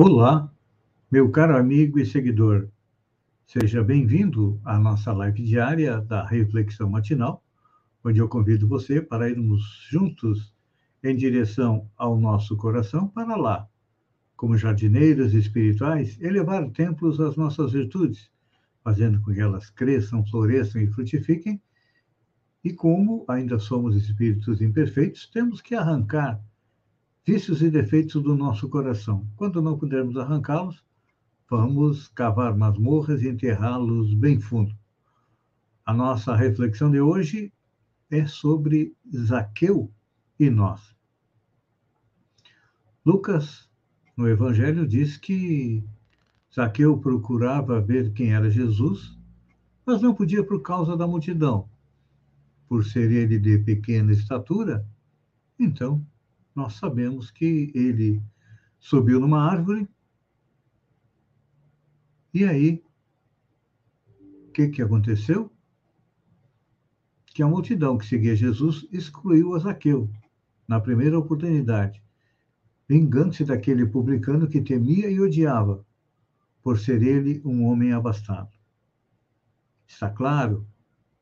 Olá, meu caro amigo e seguidor. Seja bem-vindo à nossa live diária da Reflexão Matinal, onde eu convido você para irmos juntos em direção ao nosso coração para lá, como jardineiros espirituais, elevar templos às nossas virtudes, fazendo com que elas cresçam, floresçam e frutifiquem. E como ainda somos espíritos imperfeitos, temos que arrancar vícios e defeitos do nosso coração. Quando não pudermos arrancá-los, vamos cavar masmorras e enterrá-los bem fundo. A nossa reflexão de hoje é sobre Zaqueu e nós. Lucas, no Evangelho, diz que Zaqueu procurava ver quem era Jesus, mas não podia por causa da multidão. Por ser ele de pequena estatura, então nós sabemos que ele subiu numa árvore e aí o que, que aconteceu? Que a multidão que seguia Jesus excluiu a Zaqueu na primeira oportunidade, vingando-se daquele publicano que temia e odiava, por ser ele um homem abastado. Está claro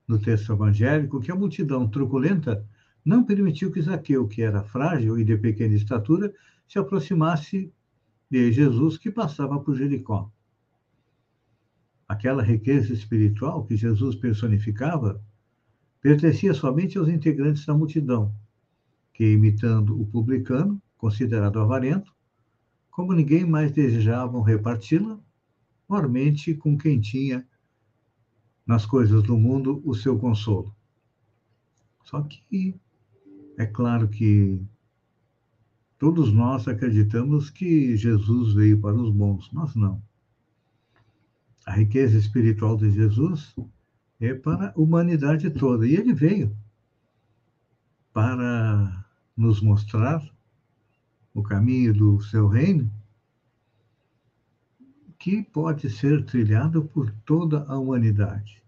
no texto evangélico que a multidão truculenta não permitiu que Zaqueu, que era frágil e de pequena estatura, se aproximasse de Jesus que passava por Jericó. Aquela riqueza espiritual que Jesus personificava pertencia somente aos integrantes da multidão, que, imitando o publicano, considerado avarento, como ninguém mais desejavam reparti-la, mormente com quem tinha nas coisas do mundo o seu consolo. Só que é claro que todos nós acreditamos que Jesus veio para os bons, nós não. A riqueza espiritual de Jesus é para a humanidade toda. E ele veio para nos mostrar o caminho do seu reino, que pode ser trilhado por toda a humanidade.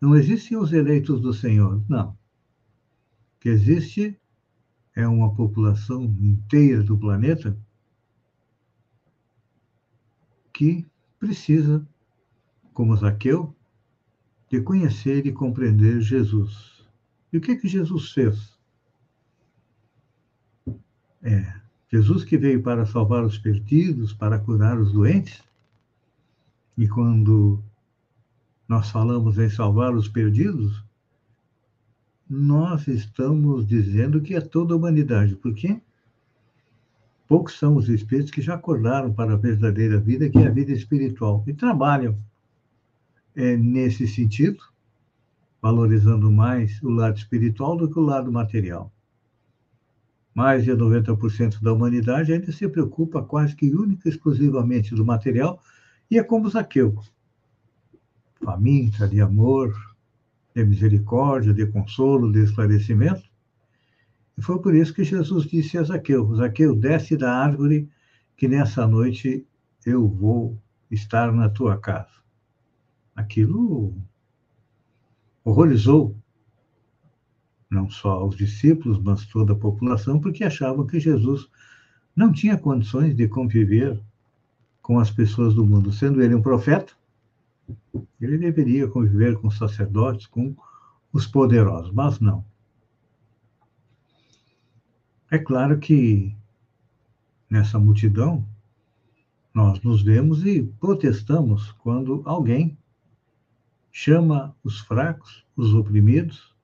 Não existem os eleitos do Senhor, não. O que existe é uma população inteira do planeta que precisa, como Zaqueu, de conhecer e compreender Jesus. E o que que Jesus fez? É, Jesus que veio para salvar os perdidos, para curar os doentes. E quando nós falamos em salvar os perdidos, nós estamos dizendo que é toda a humanidade, porque poucos são os espíritos que já acordaram para a verdadeira vida, que é a vida espiritual, e trabalham é, nesse sentido, valorizando mais o lado espiritual do que o lado material. Mais de 90% da humanidade ainda se preocupa quase que única e exclusivamente do material, e é como Zaqueu. Faminta de amor, de misericórdia, de consolo, de esclarecimento. E foi por isso que Jesus disse a Zaqueu: Zaqueu, desce da árvore, que nessa noite eu vou estar na tua casa. Aquilo horrorizou não só os discípulos, mas toda a população, porque achavam que Jesus não tinha condições de conviver com as pessoas do mundo, sendo ele um profeta, ele deveria conviver com os sacerdotes, com os poderosos, mas não. É claro que nessa multidão nós nos vemos e protestamos quando alguém chama os fracos, os oprimidos,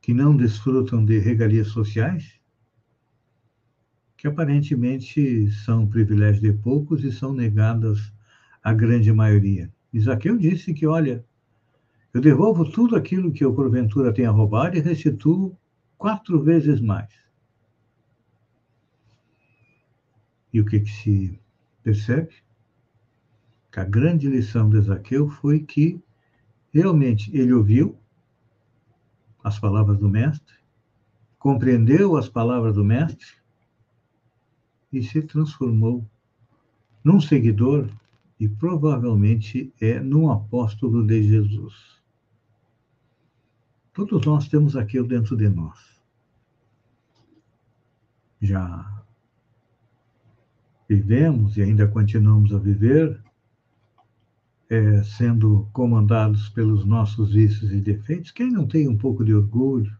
que não desfrutam de regalias sociais, que aparentemente são privilégios de poucos e são negadas à grande maioria. Isaqueu disse que, olha, eu devolvo tudo aquilo que eu porventura tenha roubado e restituo quatro vezes mais. E o que, que se percebe? Que a grande lição de Zaqueu foi que realmente ele ouviu as palavras do Mestre, compreendeu as palavras do Mestre e se transformou num seguidor e provavelmente é num apóstolo de Jesus. Todos nós temos aquilo dentro de nós. Já vivemos e ainda continuamos a viver, é, sendo comandados pelos nossos vícios e defeitos. Quem não tem um pouco de orgulho,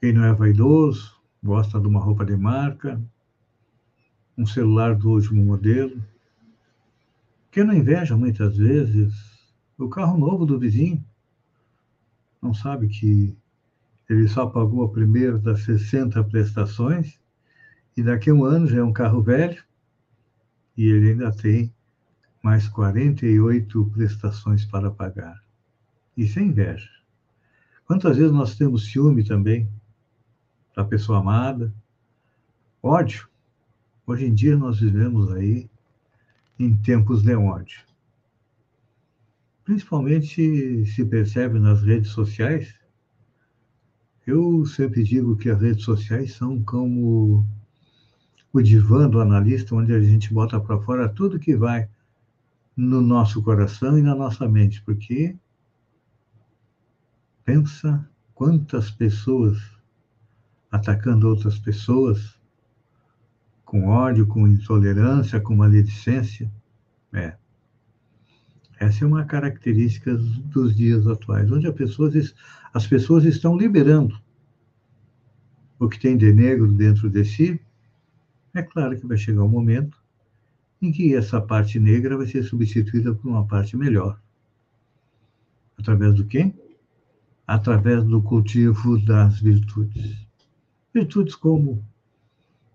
quem não é vaidoso, gosta de uma roupa de marca, um celular do último modelo, quem não inveja muitas vezes o carro novo do vizinho, não sabe que ele só pagou a primeira das 60 prestações e daqui a um ano já é um carro velho e ele ainda tem mais 48 prestações para pagar. Isso é inveja. Quantas vezes nós temos ciúme também da pessoa amada? Ódio. Hoje em dia nós vivemos aí em tempos de ódio. Principalmente se percebe nas redes sociais. Eu sempre digo que as redes sociais são como o divã do analista, onde a gente bota para fora tudo que vai no nosso coração e na nossa mente, porque pensa quantas pessoas atacando outras pessoas com ódio, com intolerância, com maledicência. É. Essa é uma característica dos dias atuais, onde pessoas, as pessoas estão liberando o que tem de negro dentro de si é claro que vai chegar um momento em que essa parte negra vai ser substituída por uma parte melhor. Através do quê? Através do cultivo das virtudes. Virtudes como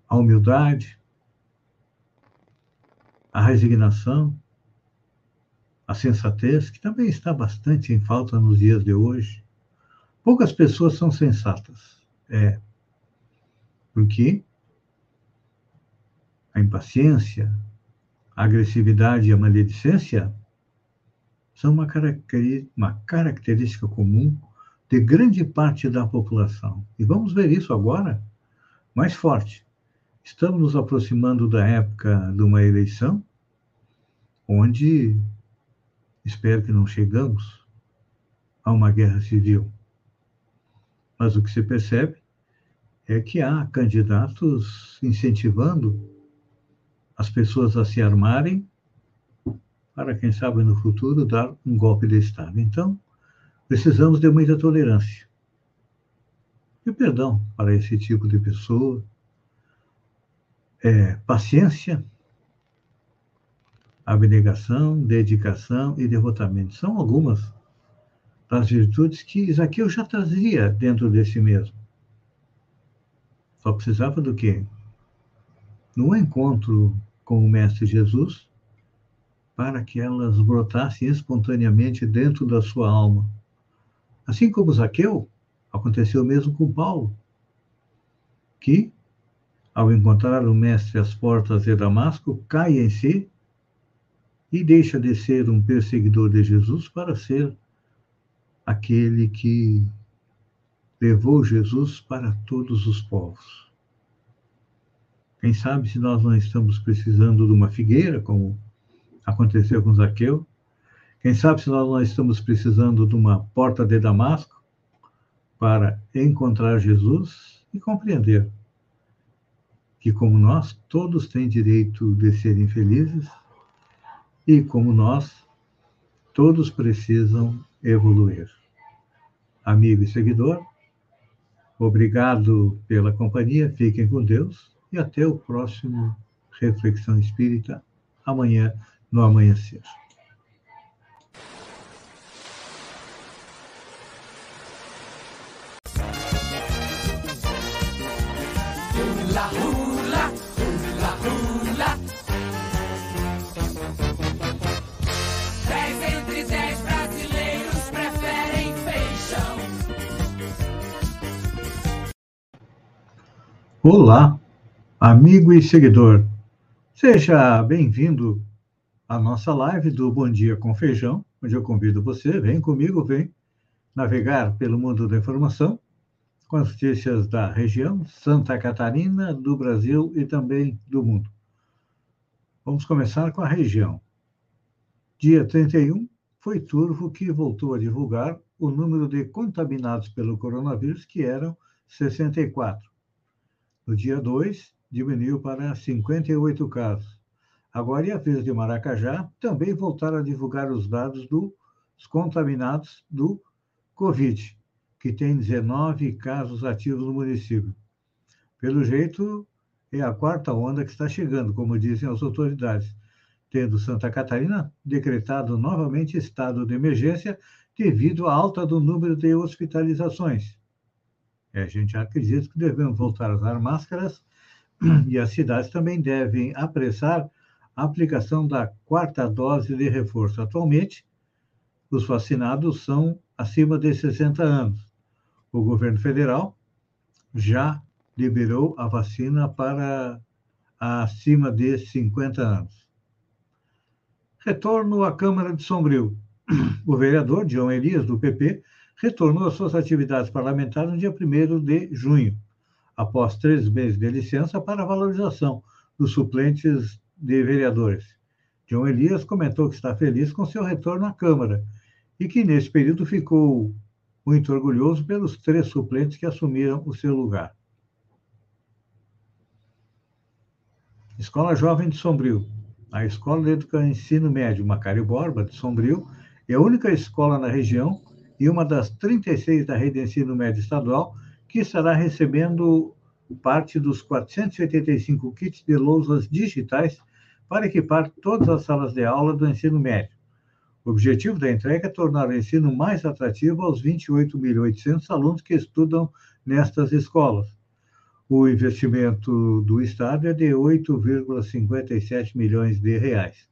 a humildade, a resignação, a sensatez, que também está bastante em falta nos dias de hoje. Poucas pessoas são sensatas. É. Porque a impaciência, a agressividade e a maledicência são uma, uma característica comum de grande parte da população. E vamos ver isso agora mais forte. Estamos nos aproximando da época de uma eleição, onde espero que não chegamos a uma guerra civil. Mas o que se percebe é que há candidatos incentivando as pessoas a se armarem para, quem sabe, no futuro, dar um golpe de Estado. Então, precisamos de muita tolerância e perdão para esse tipo de pessoa, é, paciência, abnegação, dedicação e devotamento. São algumas das virtudes que Isaqueu já trazia dentro de si mesmo. Só precisava do quê? No encontro com o Mestre Jesus, para que elas brotassem espontaneamente dentro da sua alma. Assim como Zaqueu, aconteceu mesmo com Paulo, que, ao encontrar o Mestre às portas de Damasco, cai em si e deixa de ser um perseguidor de Jesus para ser aquele que levou Jesus para todos os povos. Quem sabe se nós não estamos precisando de uma figueira, como aconteceu com Zaqueu? Quem sabe se nós não estamos precisando de uma porta de Damasco para encontrar Jesus e compreender que, como nós, todos têm direito de serem felizes e, como nós, todos precisam evoluir. Amigo e seguidor, obrigado pela companhia, fiquem com Deus e até o próximo Reflexão Espírita, amanhã, no amanhecer. Olá! amigo e seguidor. Seja bem-vindo à nossa live do Bom Dia com Feijão, onde eu convido você, vem comigo, vem navegar pelo mundo da informação com as notícias da região, Santa Catarina, do Brasil e também do mundo. Vamos começar com a região. Dia 31, foi Turvo que voltou a divulgar o número de contaminados pelo coronavírus, que eram 64. No dia 2, diminuiu para 58 casos. Agora, e a vez de Maracajá, também voltaram a divulgar os dados dos contaminados do Covid, que tem 19 casos ativos no município. Pelo jeito, é a quarta onda que está chegando, como dizem as autoridades, tendo Santa Catarina decretado novamente estado de emergência devido à alta do número de hospitalizações. E a gente acredita que devemos voltar a usar máscaras e as cidades também devem apressar a aplicação da quarta dose de reforço. Atualmente, os vacinados são acima de 60 anos. O governo federal já liberou a vacina para acima de 50 anos. Retorno à Câmara de Sombrio. O vereador João Elias, do PP, retornou às suas atividades parlamentares no dia 1 de junho após três meses de licença, para a valorização dos suplentes de vereadores. João Elias comentou que está feliz com seu retorno à Câmara e que, nesse período, ficou muito orgulhoso pelos três suplentes que assumiram o seu lugar. Escola Jovem de Sombrio. A Escola de Educação Ensino Médio Macário Borba, de Sombrio, é a única escola na região e uma das 36 da rede de ensino médio estadual que estará recebendo parte dos 485 kits de lousas digitais para equipar todas as salas de aula do ensino médio. O objetivo da entrega é tornar o ensino mais atrativo aos 28.800 alunos que estudam nestas escolas. O investimento do Estado é de 8,57 milhões de reais.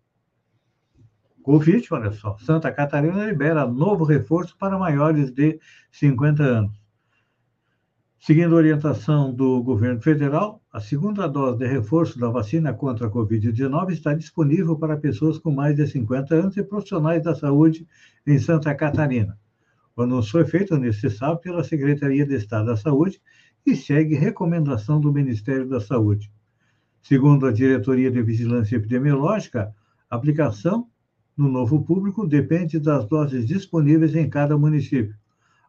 Covid, olha só, Santa Catarina libera novo reforço para maiores de 50 anos. Seguindo a orientação do governo federal, a segunda dose de reforço da vacina contra a Covid-19 está disponível para pessoas com mais de 50 anos e profissionais da saúde em Santa Catarina. O anúncio foi feito neste sábado pela Secretaria de Estado da Saúde e segue recomendação do Ministério da Saúde. Segundo a Diretoria de Vigilância Epidemiológica, a aplicação no novo público depende das doses disponíveis em cada município.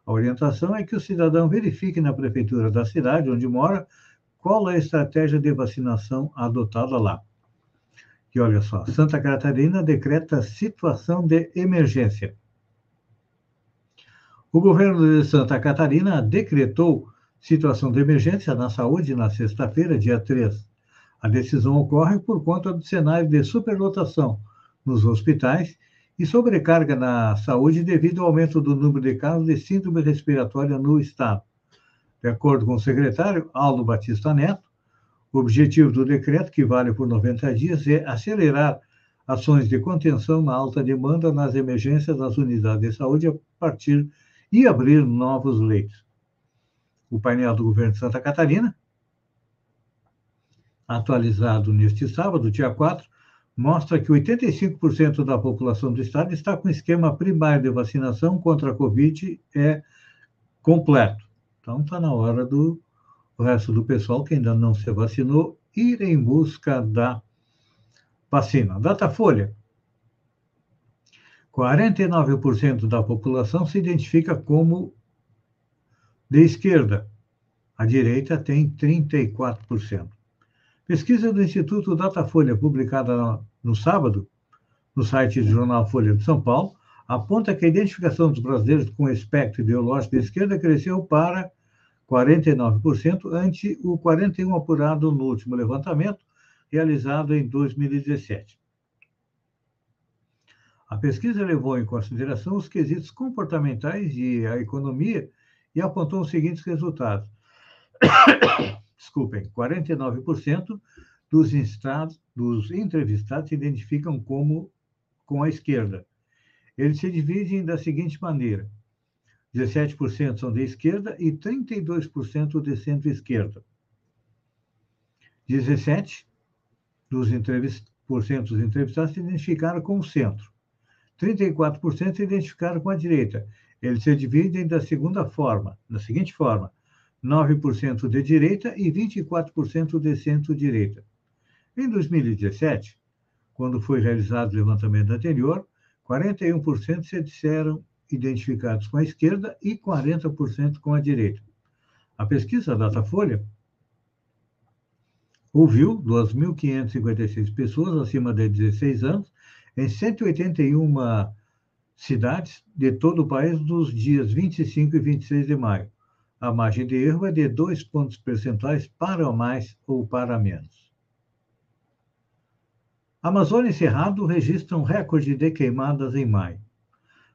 A orientação é que o cidadão verifique na prefeitura da cidade onde mora qual é a estratégia de vacinação adotada lá. E olha só, Santa Catarina decreta situação de emergência. O governo de Santa Catarina decretou situação de emergência na saúde na sexta-feira, dia 3. A decisão ocorre por conta do cenário de superlotação nos hospitais e sobrecarga na saúde devido ao aumento do número de casos de síndrome respiratória no estado. De acordo com o secretário Aldo Batista Neto, o objetivo do decreto, que vale por 90 dias, é acelerar ações de contenção na alta demanda nas emergências das unidades de saúde a partir e abrir novos leitos. O painel do governo de Santa Catarina, atualizado neste sábado, dia 4, mostra que 85% da população do estado está com esquema primário de vacinação contra a Covid é completo. Então, está na hora do resto do pessoal que ainda não se vacinou ir em busca da vacina. Datafolha. 49% da população se identifica como de esquerda. A direita tem 34%. Pesquisa do Instituto Datafolha, publicada no sábado, no site do jornal Folha de São Paulo, aponta que a identificação dos brasileiros com espectro ideológico de esquerda cresceu para 49%, ante o 41% apurado no último levantamento, realizado em 2017. A pesquisa levou em consideração os quesitos comportamentais e a economia e apontou os seguintes resultados desculpem, 49% dos, dos entrevistados se identificam como com a esquerda. Eles se dividem da seguinte maneira: 17% são de esquerda e 32% de centro-esquerda. 17% dos, entrevist... dos entrevistados se identificaram com o centro. 34% se identificaram com a direita. Eles se dividem da segunda forma, da seguinte forma: 9% de direita e 24% de centro-direita. Em 2017, quando foi realizado o levantamento anterior, 41% se disseram identificados com a esquerda e 40% com a direita. A pesquisa Datafolha ouviu 2.556 pessoas acima de 16 anos em 181 cidades de todo o país nos dias 25 e 26 de maio. A margem de erro é de dois pontos percentuais para mais ou para menos. Amazônia e Cerrado registram recorde de queimadas em maio.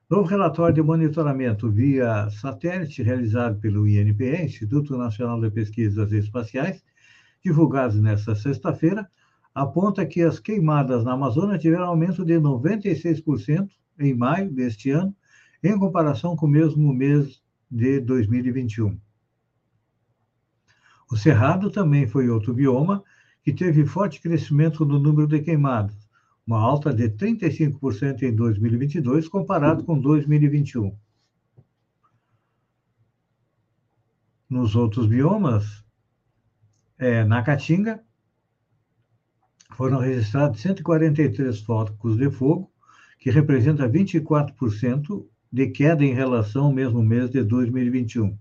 Novo relatório de monitoramento via satélite realizado pelo INPE, Instituto Nacional de Pesquisas Espaciais, divulgado nesta sexta-feira, aponta que as queimadas na Amazônia tiveram aumento de 96% em maio deste ano, em comparação com o mesmo mês de 2021. O Cerrado também foi outro bioma que teve forte crescimento no número de queimadas, uma alta de 35% em 2022 comparado com 2021. Nos outros biomas, é, na Caatinga, foram registrados 143 focos de fogo, que representa 24% de queda em relação ao mesmo mês de 2021.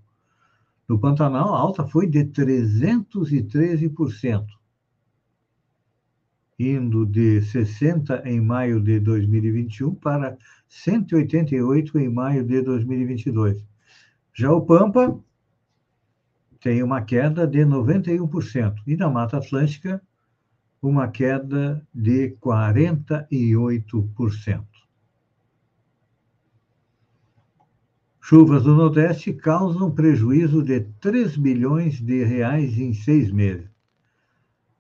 No Pantanal, a alta foi de 313%, indo de 60 em maio de 2021 para 188 em maio de 2022. Já o Pampa tem uma queda de 91%, e na Mata Atlântica, uma queda de 48%. Chuvas no Nordeste causam prejuízo de 3 bilhões de reais em seis meses.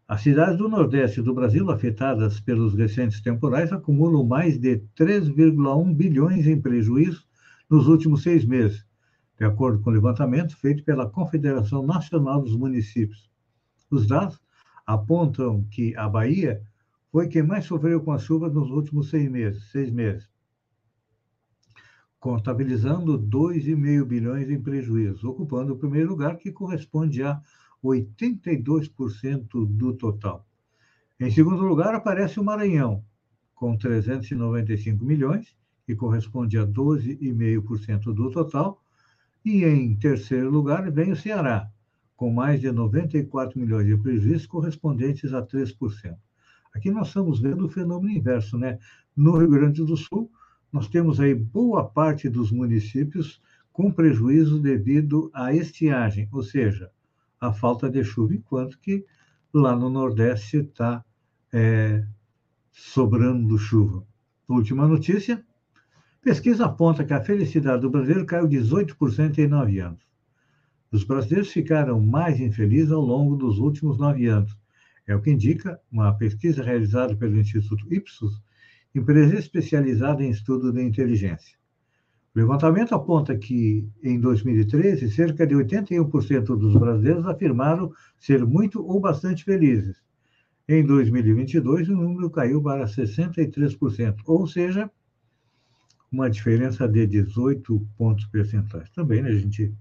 As cidades do Nordeste do Brasil afetadas pelos recentes temporais acumulam mais de 3,1 bilhões em prejuízo nos últimos seis meses, de acordo com o levantamento feito pela Confederação Nacional dos Municípios. Os dados apontam que a Bahia foi quem mais sofreu com as chuvas nos últimos seis meses, seis meses contabilizando 2,5 bilhões em prejuízo, ocupando o primeiro lugar, que corresponde a 82% do total. Em segundo lugar, aparece o Maranhão, com 395 milhões, que corresponde a 12,5% do total. E em terceiro lugar, vem o Ceará, com mais de 94 milhões de prejuízos, correspondentes a 3%. Aqui nós estamos vendo o fenômeno inverso, né? No Rio Grande do Sul, nós temos aí boa parte dos municípios com prejuízo devido à estiagem, ou seja, a falta de chuva, enquanto que lá no Nordeste está é, sobrando chuva. Última notícia: pesquisa aponta que a felicidade do brasileiro caiu 18% em nove anos. Os brasileiros ficaram mais infelizes ao longo dos últimos nove anos. É o que indica uma pesquisa realizada pelo Instituto Ipsos empresa especializada em estudo de inteligência. O levantamento aponta que, em 2013, cerca de 81% dos brasileiros afirmaram ser muito ou bastante felizes. Em 2022, o número caiu para 63%, ou seja, uma diferença de 18 pontos percentuais. Também, né, gente?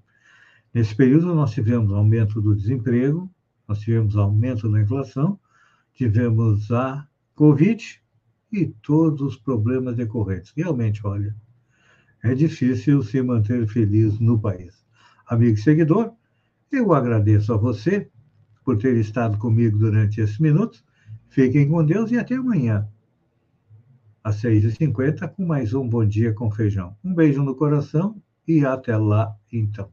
Nesse período, nós tivemos aumento do desemprego, nós tivemos aumento da inflação, tivemos a Covid, e todos os problemas decorrentes. Realmente, olha, é difícil se manter feliz no país. Amigo e seguidor, eu agradeço a você por ter estado comigo durante esses minutos. Fiquem com Deus e até amanhã, às 6h50, com mais um Bom Dia com Feijão. Um beijo no coração e até lá, então.